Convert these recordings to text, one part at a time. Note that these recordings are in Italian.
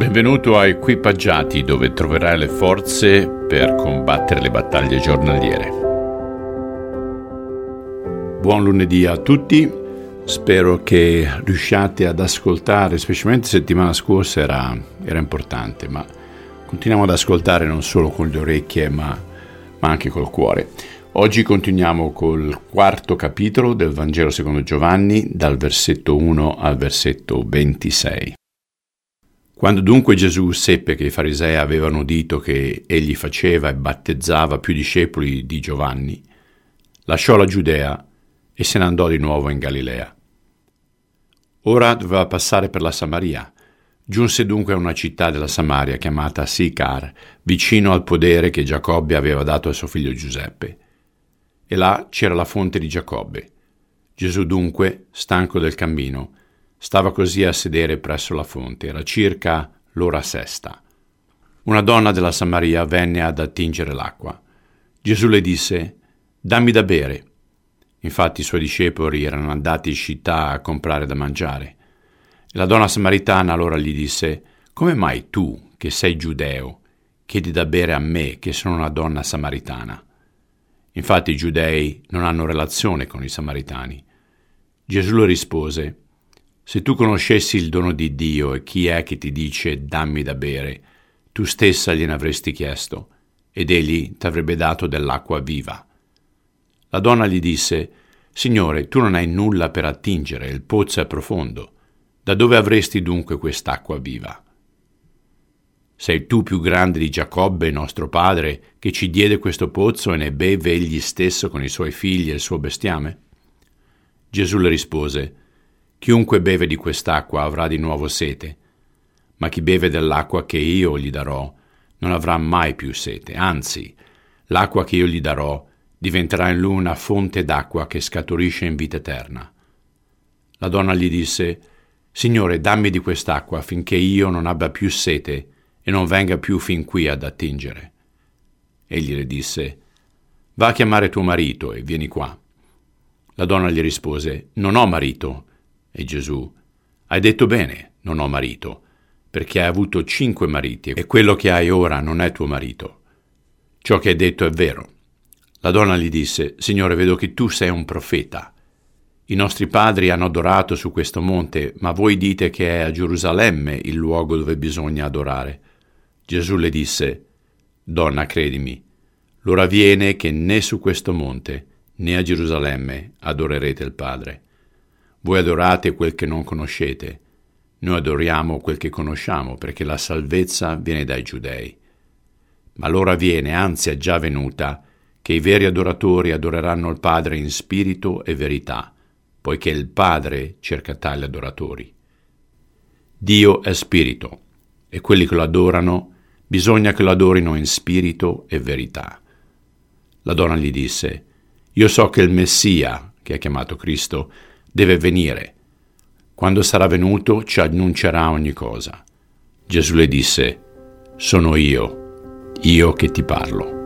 Benvenuto a Equipaggiati dove troverai le forze per combattere le battaglie giornaliere. Buon lunedì a tutti, spero che riusciate ad ascoltare, specialmente settimana scorsa era, era importante, ma continuiamo ad ascoltare non solo con le orecchie ma, ma anche col cuore. Oggi continuiamo col quarto capitolo del Vangelo secondo Giovanni, dal versetto 1 al versetto 26. Quando dunque Gesù seppe che i farisei avevano udito che egli faceva e battezzava più discepoli di Giovanni, lasciò la Giudea e se ne andò di nuovo in Galilea. Ora doveva passare per la Samaria. Giunse dunque a una città della Samaria chiamata Sicar, vicino al podere che Giacobbe aveva dato a suo figlio Giuseppe. E là c'era la fonte di Giacobbe. Gesù dunque, stanco del cammino, Stava così a sedere presso la fonte, era circa l'ora sesta. Una donna della Samaria venne ad attingere l'acqua. Gesù le disse, dammi da bere. Infatti i suoi discepoli erano andati in città a comprare da mangiare. E la donna samaritana allora gli disse, come mai tu, che sei giudeo, chiedi da bere a me, che sono una donna samaritana? Infatti i giudei non hanno relazione con i samaritani. Gesù le rispose, se tu conoscessi il dono di Dio e chi è che ti dice dammi da bere, tu stessa gliene avresti chiesto, ed egli t'avrebbe dato dell'acqua viva. La donna gli disse, Signore, tu non hai nulla per attingere, il pozzo è profondo. Da dove avresti dunque quest'acqua viva? Sei tu più grande di Giacobbe, nostro padre, che ci diede questo pozzo e ne beve egli stesso con i suoi figli e il suo bestiame? Gesù le rispose, Chiunque beve di quest'acqua avrà di nuovo sete, ma chi beve dell'acqua che io gli darò non avrà mai più sete, anzi, l'acqua che io gli darò diventerà in lui una fonte d'acqua che scaturisce in vita eterna. La donna gli disse, Signore, dammi di quest'acqua affinché io non abbia più sete e non venga più fin qui ad attingere. Egli le disse, Va a chiamare tuo marito e vieni qua. La donna gli rispose, Non ho marito. E Gesù, hai detto bene, non ho marito, perché hai avuto cinque mariti e quello che hai ora non è tuo marito. Ciò che hai detto è vero. La donna gli disse, Signore, vedo che tu sei un profeta. I nostri padri hanno adorato su questo monte, ma voi dite che è a Gerusalemme il luogo dove bisogna adorare. Gesù le disse, Donna, credimi, l'ora viene che né su questo monte né a Gerusalemme adorerete il Padre. Voi adorate quel che non conoscete, noi adoriamo quel che conosciamo, perché la salvezza viene dai giudei. Ma l'ora viene, anzi è già venuta, che i veri adoratori adoreranno il Padre in spirito e verità, poiché il Padre cerca tali adoratori. Dio è spirito, e quelli che lo adorano bisogna che lo adorino in spirito e verità. La donna gli disse, Io so che il Messia, che è chiamato Cristo, deve venire. Quando sarà venuto ci annuncerà ogni cosa. Gesù le disse, sono io, io che ti parlo.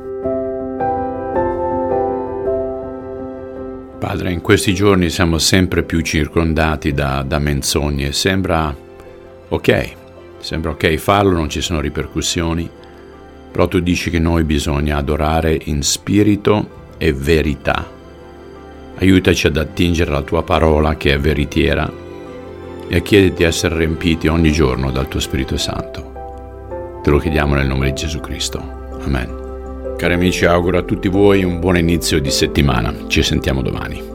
Padre, in questi giorni siamo sempre più circondati da, da menzogne. Sembra ok, sembra ok farlo, non ci sono ripercussioni, però tu dici che noi bisogna adorare in spirito e verità. Aiutaci ad attingere la tua parola che è veritiera e a chiederti di essere riempiti ogni giorno dal tuo Spirito Santo. Te lo chiediamo nel nome di Gesù Cristo. Amen. Cari amici, auguro a tutti voi un buon inizio di settimana. Ci sentiamo domani.